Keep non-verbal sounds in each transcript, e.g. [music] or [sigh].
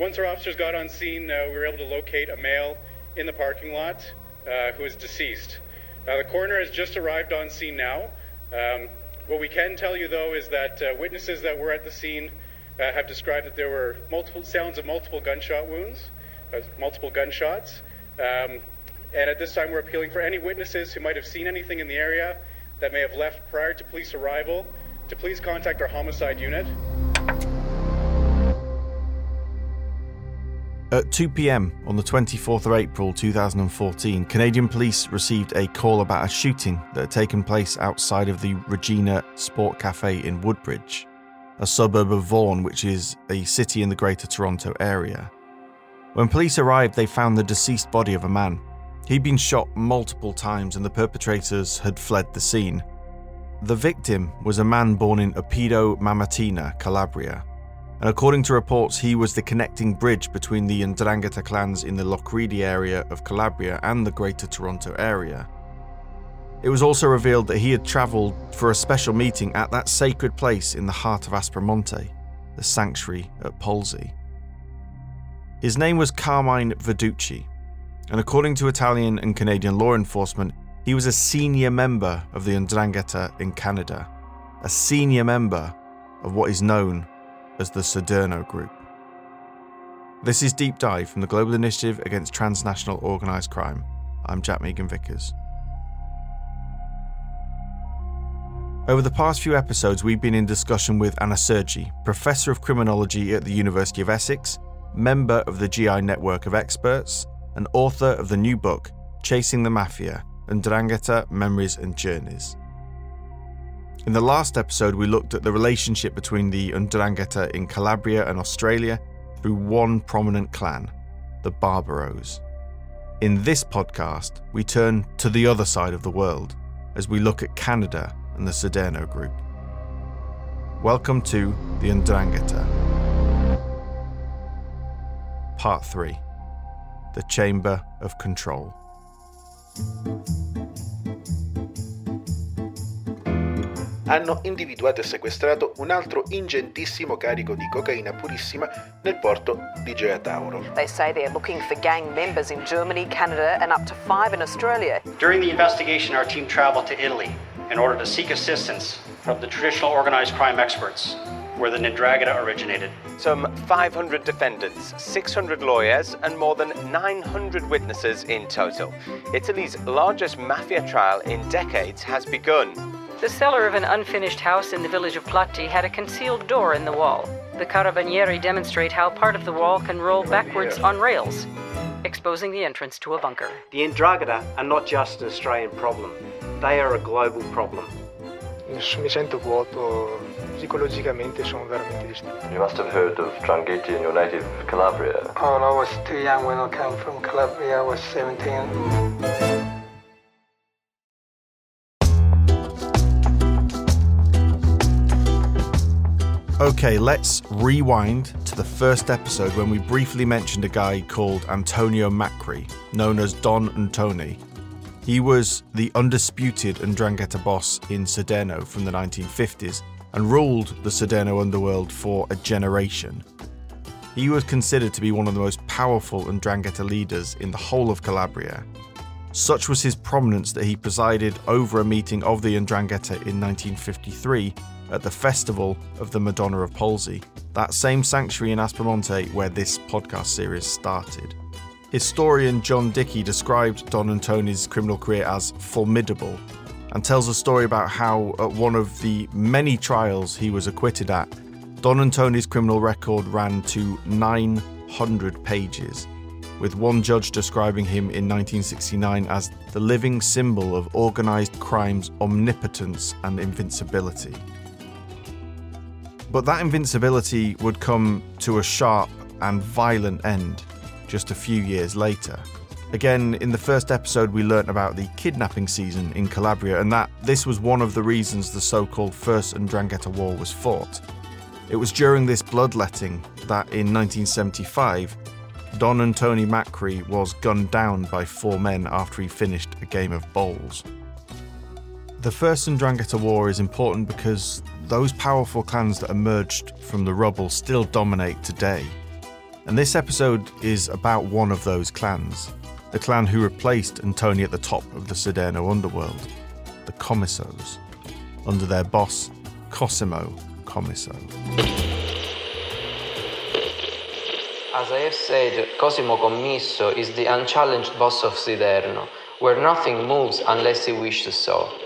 Once our officers got on scene, uh, we were able to locate a male in the parking lot uh, who is deceased. Uh, the coroner has just arrived on scene now. Um, what we can tell you, though, is that witnesses that were at the scene have described that there were multiple sounds of multiple gunshot wounds, multiple gunshots. Um, and at this time, we're appealing for any witnesses who might have seen anything in the area that may have left prior to police arrival to please contact our homicide unit. At 2 pm on the 24th of April 2014, Canadian police received a call about a shooting that had taken place outside of the Regina Sport Cafe in Woodbridge, a suburb of Vaughan, which is a city in the Greater Toronto area. When police arrived, they found the deceased body of a man. He'd been shot multiple times and the perpetrators had fled the scene. The victim was a man born in Oppido Mamertina, Calabria, and according to reports, he was the connecting bridge between the Ndrangheta clans in the Locride area of Calabria and the Greater Toronto area. It was also revealed that he had travelled for a special meeting at that sacred place in the heart of Aspromonte, the sanctuary at Polsi. His name was Carmine Verduci, and according to Italian and Canadian law enforcement, he was a senior member of the Ndrangheta in Canada, a senior member of what is known as the Siderno Group. This is Deep Dive from the Global Initiative Against Transnational Organised Crime. I'm Jack Megan Vickers. Over the past few episodes, we've been in discussion with Anna Sergi, Professor of Criminology at the University of Essex, member of the GI Network of Experts, and author of the new book, Chasing the Mafia Ndrangheta Memories and Journeys. In the last episode, we looked at the relationship between the Ndrangheta in Calabria and Australia through one prominent clan, the Barbaros. In this podcast, we turn to the other side of the world as we look at Canada and the Siderno Group. Welcome to the Ndrangheta. Part 3 The Chamber of Control. Hanno individuato e sequestrato un altro ingentissimo carico di cocaina purissima nel porto di Gioia Tauro. They say they're looking for gang members in Germany, Canada, and up to five in Australia. During the investigation, our team traveled to Italy in order to seek assistance from the traditional organized crime experts where the Ndrangheta originated. Some 500 defendants, 600 lawyers, and more than 900 witnesses in total. Italy's largest mafia trial in decades has begun. The cellar of an unfinished house in the village of Platì had a concealed door in the wall. The carabinieri demonstrate how part of the wall can roll backwards on rails, exposing the entrance to a bunker. The Ndrangheta are not just an Australian problem, they are a global problem. Mi sento vuoto, psicologicamente sono veramente distrutto. You must have heard of Drangheta in your native Calabria. Oh, I was too young when I came from Calabria, I was 17. Okay, let's rewind to the first episode when we briefly mentioned a guy called Antonio Macri, known as Don Antoni. He was the undisputed Ndrangheta boss in Siderno from the 1950s and ruled the Siderno underworld for a generation. He was considered to be one of the most powerful Ndrangheta leaders in the whole of Calabria. Such was his prominence that he presided over a meeting of the Ndrangheta in 1953 at the Festival of the Madonna of Polsi, that same sanctuary in Aspromonte where this podcast series started. Historian John Dickie described Don Antoni's criminal career as formidable and tells a story about how, at one of the many trials he was acquitted at, Don Antoni's criminal record ran to 900 pages, with one judge describing him in 1969 as the living symbol of organised crime's omnipotence and invincibility. But that invincibility would come to a sharp and violent end just a few years later. Again, in the first episode, we learnt about the kidnapping season in Calabria and that this was one of the reasons the so called First Ndrangheta War was fought. It was during this bloodletting that in 1975, Don Antoni Macri was gunned down by four men after he finished a game of bowls. The First Ndrangheta War is important because those powerful clans that emerged from the rubble still dominate today. And this episode is about one of those clans, the clan who replaced Antoni at the top of the Siderno underworld, the Commissos, under their boss, Cosimo Commisso. As I have said, Cosimo Commisso is the unchallenged boss of Siderno, where nothing moves unless he wishes so.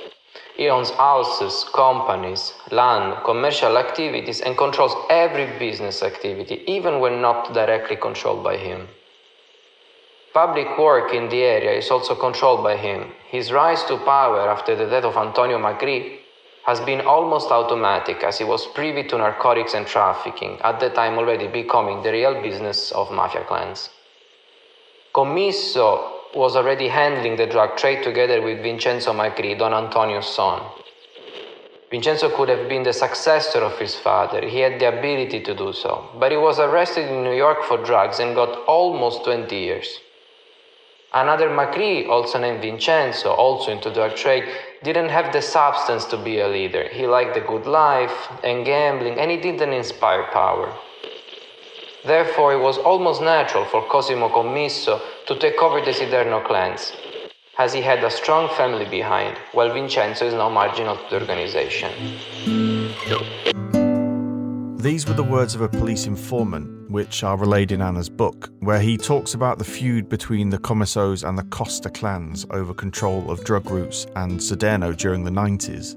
He owns houses, companies, land, commercial activities, and controls every business activity, even when not directly controlled by him. Public work in the area is also controlled by him. His rise to power after the death of Antonio Macri has been almost automatic as he was privy to narcotics and trafficking, at the time already becoming the real business of mafia clans. Commisso was already handling the drug trade together with Vincenzo Macri, Don Antonio's son. Vincenzo could have been the successor of his father, he had the ability to do so, but he was arrested in New York for drugs and got almost 20 years. Another Macri, also named Vincenzo, also into drug trade, didn't have the substance to be a leader. He liked the good life and gambling, and he didn't inspire power. Therefore, it was almost natural for Cosimo Commisso to take over the Siderno clans, as he had a strong family behind, while Vincenzo is now marginal to the organization. These were the words of a police informant, which are relayed in Anna's book, where he talks about the feud between the Commissos and the Costa clans over control of drug routes and Siderno during the 90s.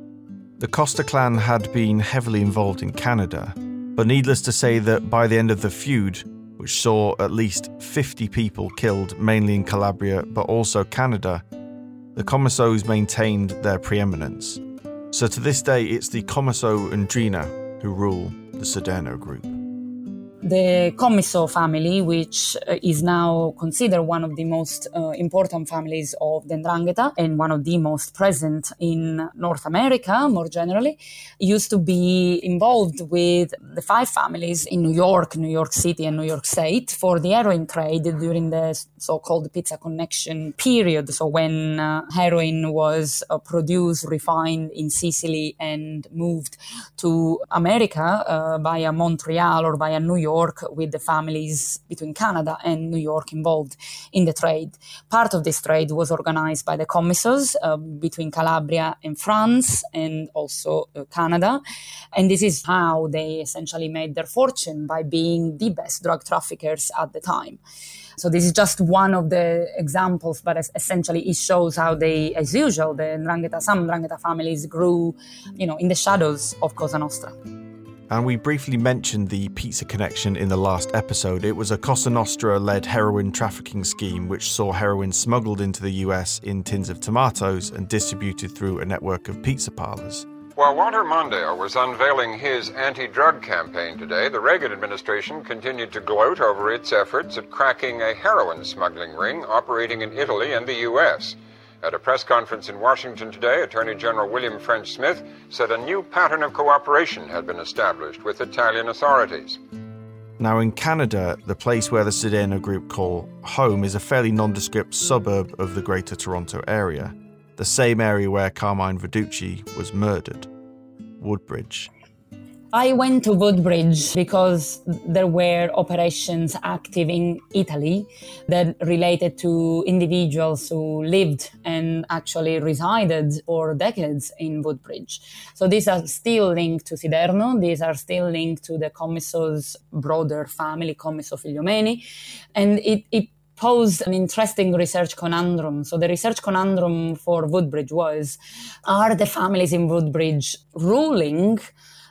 The Costa clan had been heavily involved in Canada, but needless to say that by the end of the feud, which saw at least 50 people killed, mainly in Calabria but also Canada, the Commissos maintained their preeminence. So to this day, it's the Commisso Ndrina who rule the Siderno group the Commisso family, which uh, is now considered one of the most uh, important families of the Ndrangheta and one of the most present in North America more generally, used to be involved with the five families in New York, New York City, and New York State for the heroin trade during the so-called pizza connection period. So when uh, heroin was uh, produced, refined in Sicily and moved to America uh, via Montreal or via New York York with the families between Canada and New York involved in the trade. Part of this trade was organized by the Commissos uh, between Calabria and France and also uh, Canada. And this is how they essentially made their fortune by being the best drug traffickers at the time. So this is just one of the examples, but essentially it shows how they, as usual, the Ndrangheta, some Ndrangheta families grew, you know, in the shadows of Cosa Nostra. And we briefly mentioned the pizza connection in the last episode. It was a Cosa Nostra led heroin trafficking scheme which saw heroin smuggled into the US in tins of tomatoes and distributed through a network of pizza parlors. While Walter Mondale was unveiling his anti drug campaign today, the Reagan administration continued to gloat over its efforts at cracking a heroin smuggling ring operating in Italy and the US. At a press conference in Washington today, Attorney General William French Smith said a new pattern of cooperation had been established with Italian authorities. Now, in Canada, the place where the Siderno group call home is a fairly nondescript suburb of the Greater Toronto area, the same area where Carmine Verduci was murdered, Woodbridge. I went to Woodbridge because there were operations active in Italy that related to individuals who lived and actually resided for decades in Woodbridge. So these are still linked to Siderno, these are still linked to the Commisso's broader family, Commisso Figliomeni, and it, it posed an interesting research conundrum. So the research conundrum for Woodbridge was, are the families in Woodbridge ruling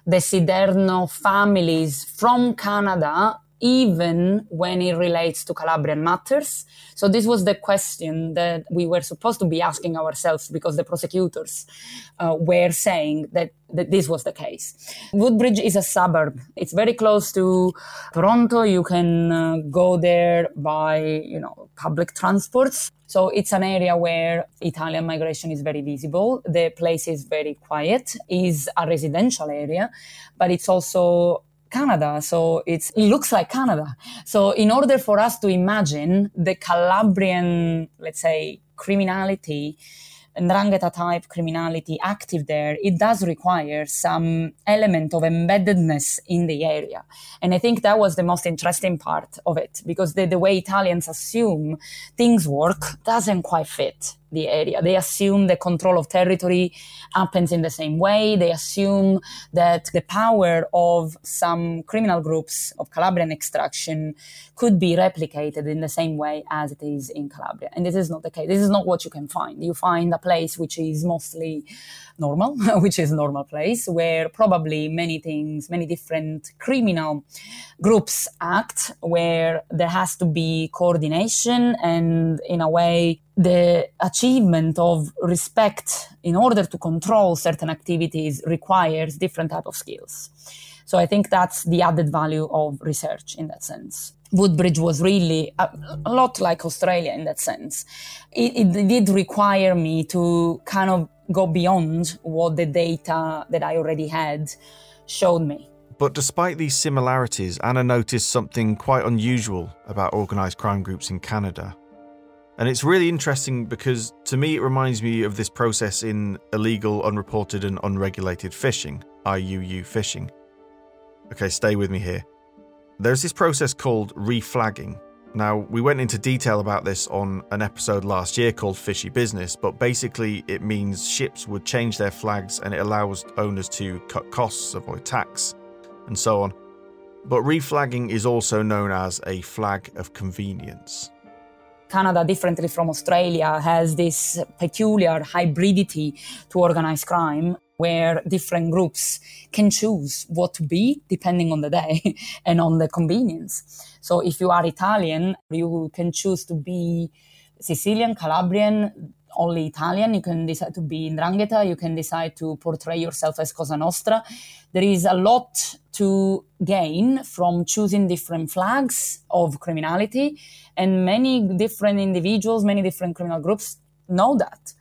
the Siderno families from Canada, even when it relates to Calabrian matters. So this was the question that we were supposed to be asking ourselves because the prosecutors uh, were saying that, that this was the case. Woodbridge is a suburb. It's very close to Toronto. You can uh, go there by, you know, public transports. So it's an area where Italian migration is very visible. The place is very quiet, is a residential area, but it's also Canada. So it looks like Canada. So in order for us to imagine the Calabrian, let's say, criminality Ndrangheta type criminality active there, it does require some element of embeddedness in the area. And I think that was the most interesting part of it because the, the way Italians assume things work doesn't quite fit the area. They assume the control of territory happens in the same way. They assume that the power of some criminal groups of Calabrian extraction could be replicated in the same way as it is in Calabria. And this is not the case. This is not what you can find. You find a place which is mostly normal, [laughs] which is a normal place where probably many things, many different criminal groups act, where there has to be coordination and in a way the achievement of respect in order to control certain activities requires different type of skills. So I think that's the added value of research in that sense. Woodbridge was really a, a lot like Australia in that sense. It, it did require me to kind of go beyond what the data that I already had showed me. But despite these similarities, Anna noticed something quite unusual about organised crime groups in Canada. And it's really interesting because to me it reminds me of this process in illegal, unreported, and unregulated fishing, IUU fishing. Okay, stay with me here. There's this process called reflagging. Now, we went into detail about this on an episode last year called Fishy Business, but basically it means ships would change their flags and it allows owners to cut costs, avoid tax, and so on. But reflagging is also known as a flag of convenience. Canada, differently from Australia, has this peculiar hybridity to organized crime where different groups can choose what to be depending on the day [laughs] and on the convenience. So if you are Italian, you can choose to be Sicilian, Calabrian, only Italian. You can decide to be in Ndrangheta. You can decide to portray yourself as Cosa Nostra. There is a lot to gain from choosing different flags of criminality, and many different individuals, many different criminal groups know that.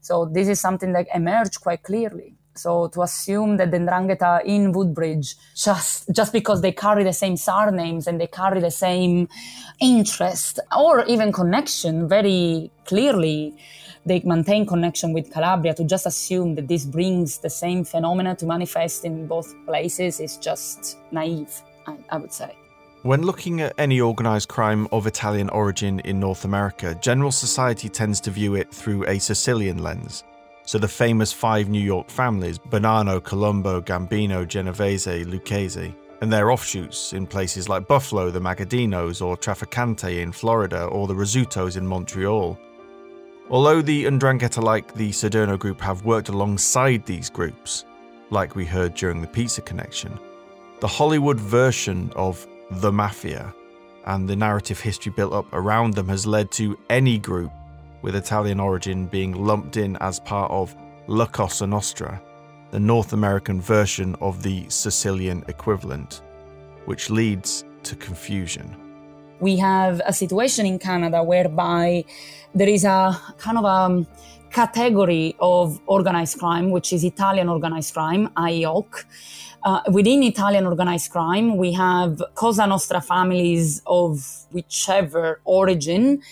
So this is something that emerged quite clearly. So to assume that the Ndrangheta in Woodbridge, just, just because they carry the same surnames and they carry the same interest or even connection very clearly, they maintain connection with Calabria, to just assume that this brings the same phenomena to manifest in both places is just naive, I, I would say. When looking at any organised crime of Italian origin in North America, general society tends to view it through a Sicilian lens. So the famous five New York families, Bonanno, Colombo, Gambino, Genovese, Lucchese, and their offshoots in places like Buffalo, the Magaddinos, or Trafficante in Florida, or the Rizzutos in Montreal. Although the Ndrangheta like the Siderno group have worked alongside these groups, like we heard during the Pizza Connection, the Hollywood version of the Mafia and the narrative history built up around them has led to any group with Italian origin being lumped in as part of La Cosa Nostra, the North American version of the Sicilian equivalent, which leads to confusion. We have a situation in Canada whereby there is a kind of a category of organized crime, which is Italian organized crime, IOC. Uh, within Italian organized crime, we have Cosa Nostra families of whichever origin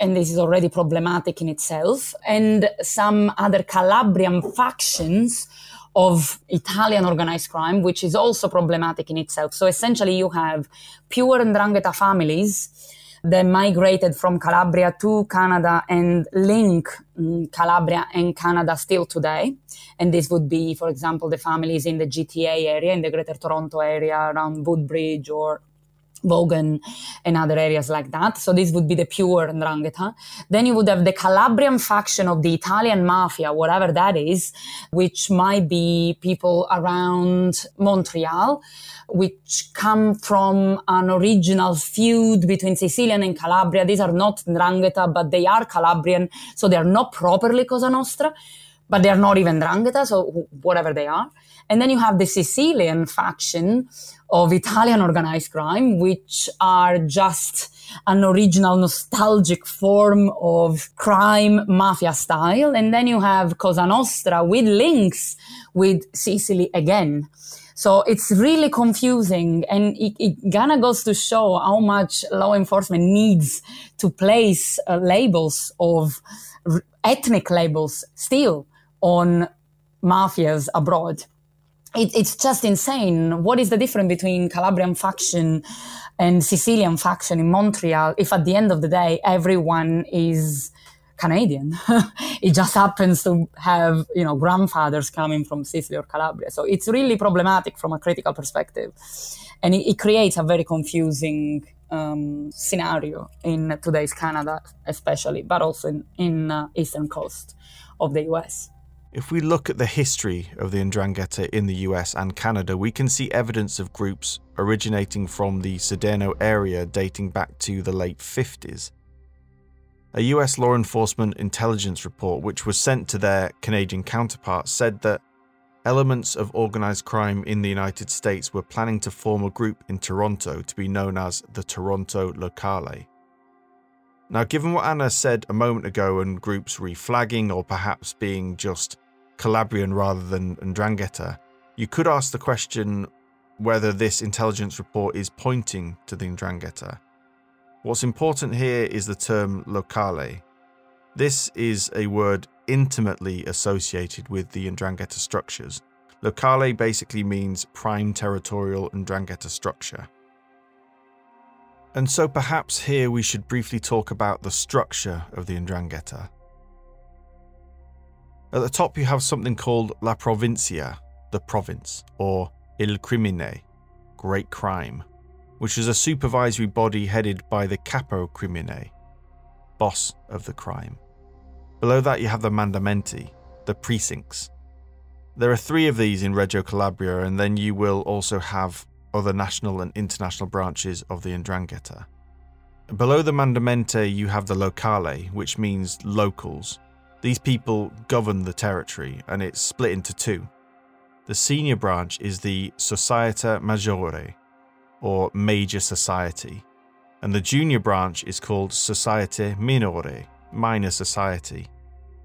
and this is already problematic in itself, and some other Calabrian factions of Italian organized crime, which is also problematic in itself. So essentially, you have pure Ndrangheta families that migrated from Calabria to Canada and link mm, Calabria and Canada still today. And this would be, for example, the families in the GTA area, in the Greater Toronto area around Woodbridge or Vaughan and other areas like that. So this would be the pure Ndrangheta. Then you would have the Calabrian faction of the Italian mafia, whatever that is, which might be people around Montreal, which come from an original feud between Sicilian and Calabria. These are not Ndrangheta, but they are Calabrian, so they are not properly Cosa Nostra, but they are not even Ndrangheta, so whatever they are. And then you have the Sicilian faction of Italian organized crime, which are just an original nostalgic form of crime mafia style. And then you have Cosa Nostra with links with Sicily again. So it's really confusing and it, it kind of goes to show how much law enforcement needs to place uh, labels of ethnic labels still on mafias abroad. It, it's just insane. What is the difference between Calabrian faction and Sicilian faction in Montreal if at the end of the day everyone is Canadian? [laughs] it just happens to have, you know, grandfathers coming from Sicily or Calabria. So it's really problematic from a critical perspective. And it, it creates a very confusing um, scenario in today's Canada, especially, but also in, in uh, eastern coast of the US. If we look at the history of the Ndrangheta in the US and Canada, we can see evidence of groups originating from the Siderno area dating back to the late 50s. A US law enforcement intelligence report, which was sent to their Canadian counterparts, said that elements of organised crime in the United States were planning to form a group in Toronto to be known as the Toronto Locale. Now, given what Anna said a moment ago and groups reflagging or perhaps being just Calabrian rather than Ndrangheta, you could ask the question whether this intelligence report is pointing to the Ndrangheta. What's important here is the term locale. This is a word intimately associated with the Ndrangheta structures. Locale basically means prime territorial Ndrangheta structure. And so perhaps here we should briefly talk about the structure of the Ndrangheta. At the top you have something called La Provincia, the province, or Il Crimine, great crime, which is a supervisory body headed by the Capo Crimine, boss of the crime. Below that, you have the mandamenti, the precincts. There are three of these in Reggio Calabria, and then you will also have other national and international branches of the Ndrangheta. Below the mandamenti, you have the locale, which means locals. These people govern the territory, and it's split into two. The senior branch is the Societa Maggiore, or Major Society, and the junior branch is called Societa Minore, minor society.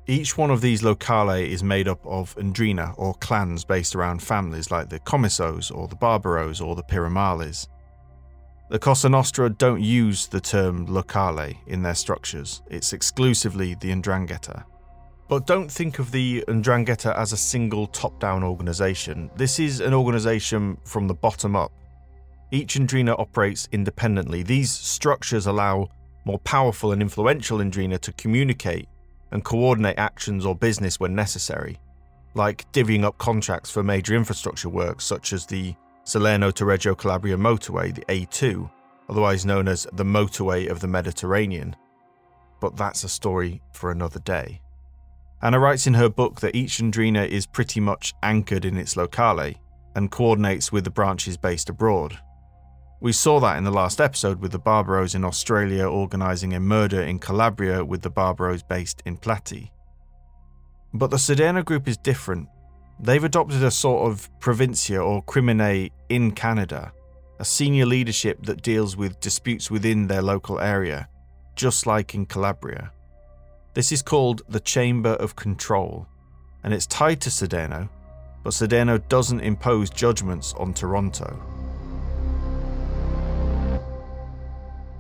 Each one of these locale is made up of Ndrina or clans based around families like the Commissos or the Barbaros or the Piromallis. The Cosa Nostra don't use the term locale in their structures, it's exclusively the Ndrangheta. But don't think of the Ndrangheta as a single top down organisation. This is an organisation from the bottom up. Each Ndrina operates independently. These structures allow more powerful and influential Ndrina to communicate and coordinate actions or business when necessary, like divvying up contracts for major infrastructure works such as the Salerno to Reggio Calabria motorway, the A2, otherwise known as the motorway of the Mediterranean. But that's a story for another day. Anna writes in her book that each Ndrina is pretty much anchored in its locale and coordinates with the branches based abroad, we saw that in the last episode with the Barbaros in Australia organising a murder in Calabria with the Barbaros based in Plati. But the Siderno group is different. They've adopted a sort of provincia or crimine in Canada, a senior leadership that deals with disputes within their local area, just like in Calabria. This is called the Chamber of Control, and it's tied to Siderno, but Siderno doesn't impose judgments on Toronto.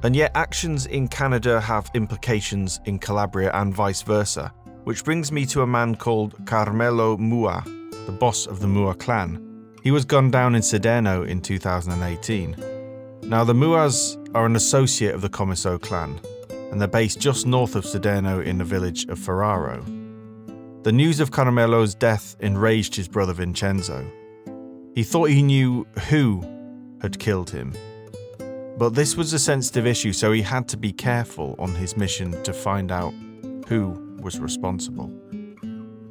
And yet, actions in Canada have implications in Calabria and vice versa, which brings me to a man called Carmelo Muia, the boss of the Muia clan. He was gunned down in Siderno in 2018. Now, the Muias are an associate of the Commisso clan, and they're based just north of Siderno in the village of Ferraro. The news of Carmelo's death enraged his brother Vincenzo. He thought he knew who had killed him but this was a sensitive issue, so he had to be careful on his mission to find out who was responsible.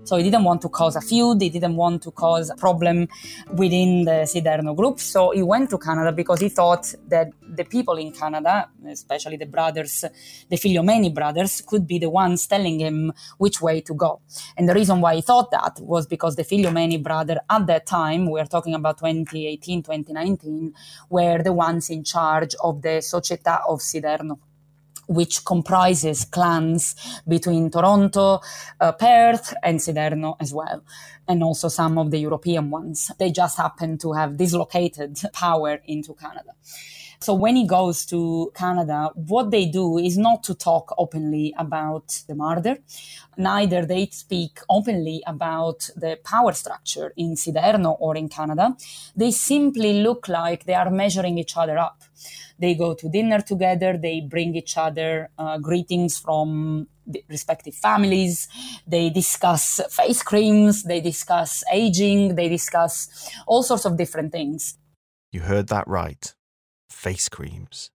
So he didn't want to cause a feud, he didn't want to cause a problem within the Siderno group. So he went to Canada because he thought that the people in Canada, especially the brothers, the Figliomeni brothers, could be the ones telling him which way to go. And the reason why he thought that was because the Figliomeni brother at that time, we're talking about 2018, 2019, were the ones in charge of the Società of Siderno which comprises clans between Toronto, uh, Perth, and Siderno as well. and also some of the European ones. They just happen to have dislocated [laughs] power into Canada. So when he goes to Canada, what they do is not to talk openly about the murder. Neither they speak openly about the power structure in Siderno or in Canada. They simply look like they are measuring each other up. They go to dinner together. They bring each other uh, greetings from respective families. They discuss face creams. They discuss aging. They discuss all sorts of different things. You heard that right face creams.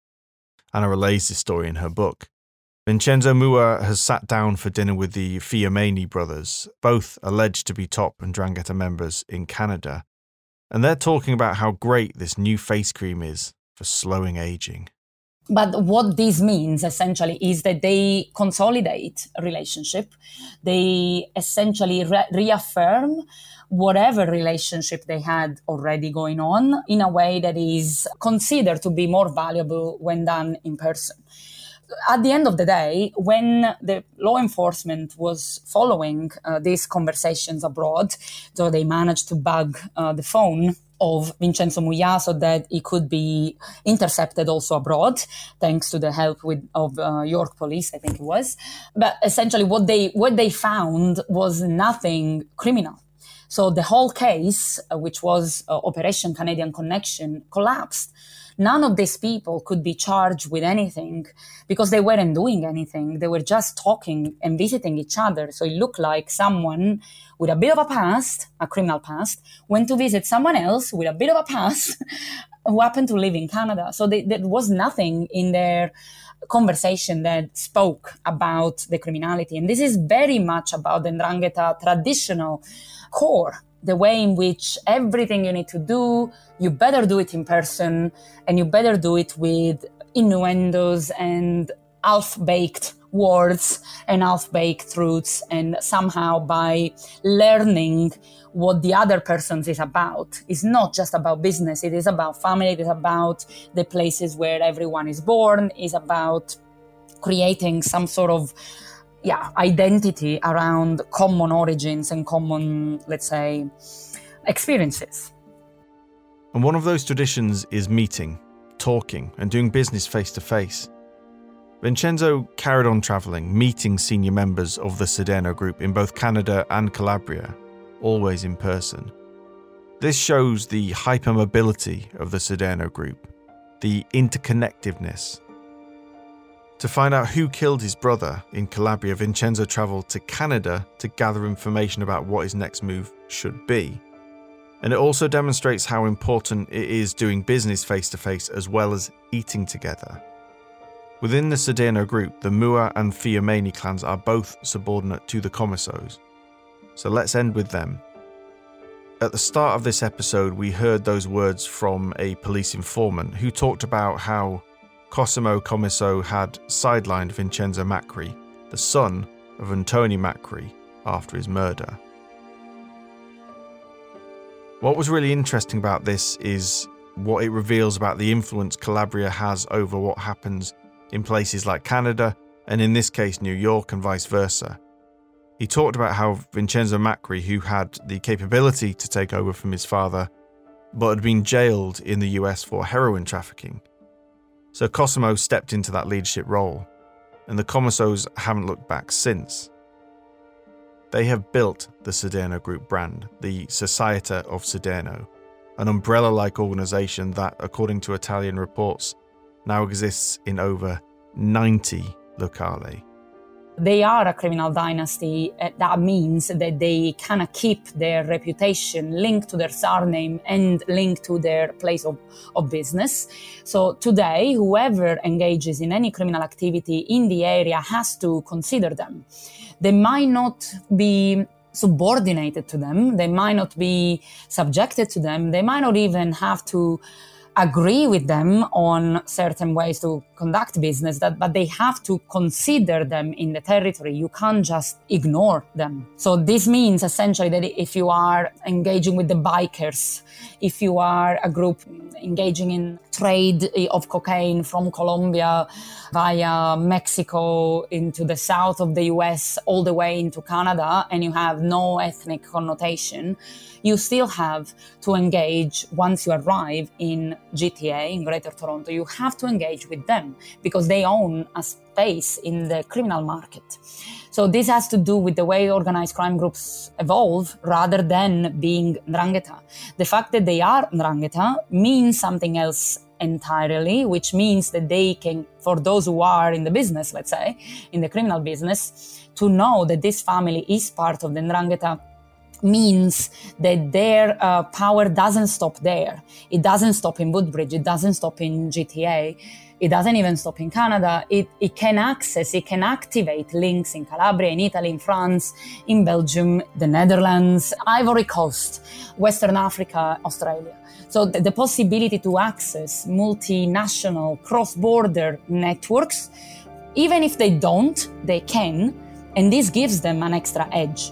Anna relays this story in her book. Vincenzo Muia has sat down for dinner with the Figliomeni brothers, both alleged to be top Ndrangheta members in Canada, and they're talking about how great this new face cream is for slowing aging. But what this means essentially is that they consolidate relationship. They essentially re- reaffirm whatever relationship they had already going on in a way that is considered to be more valuable when done in person. At the end of the day, when the law enforcement was following uh, these conversations abroad, so they managed to bug uh, the phone of Vincenzo Muia so that it could be intercepted also abroad, thanks to the help with, of uh, York police, I think it was. But essentially, what they what they found was nothing criminal. So the whole case, uh, which was uh, Operation Canadian Connection, collapsed. None of these people could be charged with anything because they weren't doing anything. They were just talking and visiting each other. So it looked like someone with a bit of a past, a criminal past, went to visit someone else with a bit of a past [laughs] who happened to live in Canada. So they, there was nothing in their conversation that spoke about the criminality. And this is very much about the Ndrangheta traditional core the way in which everything you need to do, you better do it in person and you better do it with innuendos and half baked words and half baked truths. And somehow by learning what the other person is about, it's not just about business, it is about family, it is about the places where everyone is born, it's about creating some sort of yeah, identity around common origins and common, let's say, experiences. And one of those traditions is meeting, talking, and doing business face to face. Vincenzo carried on travelling, meeting senior members of the Siderno group in both Canada and Calabria, always in person. This shows the hypermobility of the Siderno group, the interconnectiveness to find out who killed his brother in Calabria, Vincenzo travelled to Canada to gather information about what his next move should be. And it also demonstrates how important it is doing business face to face as well as eating together. Within the Siderno group, the Muia and Figliomeni clans are both subordinate to the Commissos. So let's end with them. At the start of this episode, we heard those words from a police informant who talked about how Cosimo Commisso had sidelined Vincenzo Macri, the son of Antonio Macri, after his murder. What was really interesting about this is what it reveals about the influence Calabria has over what happens in places like Canada, and in this case, New York, and vice versa. He talked about how Vincenzo Macri, who had the capability to take over from his father, but had been jailed in the US for heroin trafficking, so Cosimo stepped into that leadership role, and the Commissos haven't looked back since. They have built the Siderno Group brand, the Societa of Siderno, an umbrella like organisation that, according to Italian reports, now exists in over 90 locale they are a criminal dynasty. Uh, that means that they of keep their reputation linked to their surname and linked to their place of, of business. So today, whoever engages in any criminal activity in the area has to consider them. They might not be subordinated to them. They might not be subjected to them. They might not even have to agree with them on certain ways to conduct business that but they have to consider them in the territory. You can't just ignore them. So this means essentially that if you are engaging with the bikers if you are a group engaging in trade of cocaine from Colombia via Mexico into the south of the US all the way into Canada and you have no ethnic connotation you still have to engage once you arrive in GTA, in Greater Toronto. You have to engage with them because they own a space in the criminal market. So this has to do with the way organized crime groups evolve rather than being Ndrangheta. The fact that they are Ndrangheta means something else entirely, which means that they can, for those who are in the business, let's say, in the criminal business, to know that this family is part of the Ndrangheta means that their uh, power doesn't stop there. It doesn't stop in Woodbridge. It doesn't stop in GTA. It doesn't even stop in Canada. It, it can access, it can activate links in Calabria, in Italy, in France, in Belgium, the Netherlands, Ivory Coast, Western Africa, Australia. So the, the possibility to access multinational cross-border networks, even if they don't, they can, and this gives them an extra edge.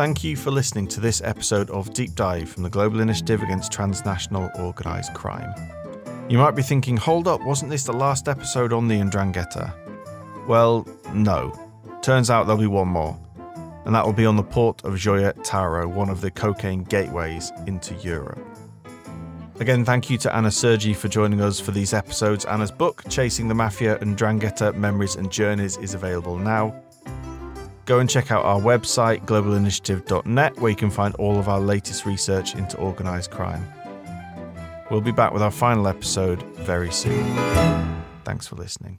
Thank you for listening to this episode of Deep Dive from the Global Initiative Against Transnational Organised Crime. You might be thinking, hold up, wasn't this the last episode on the Ndrangheta? Well, no. Turns out there'll be one more, and that will be on the port of Gioia Tauro, one of the cocaine gateways into Europe. Again, thank you to Anna Sergi for joining us for these episodes. Anna's book, Chasing the Mafia and Ndrangheta Memories and Journeys, is available now. Go and check out our website, globalinitiative.net, where you can find all of our latest research into organised crime. We'll be back with our final episode very soon. Thanks for listening.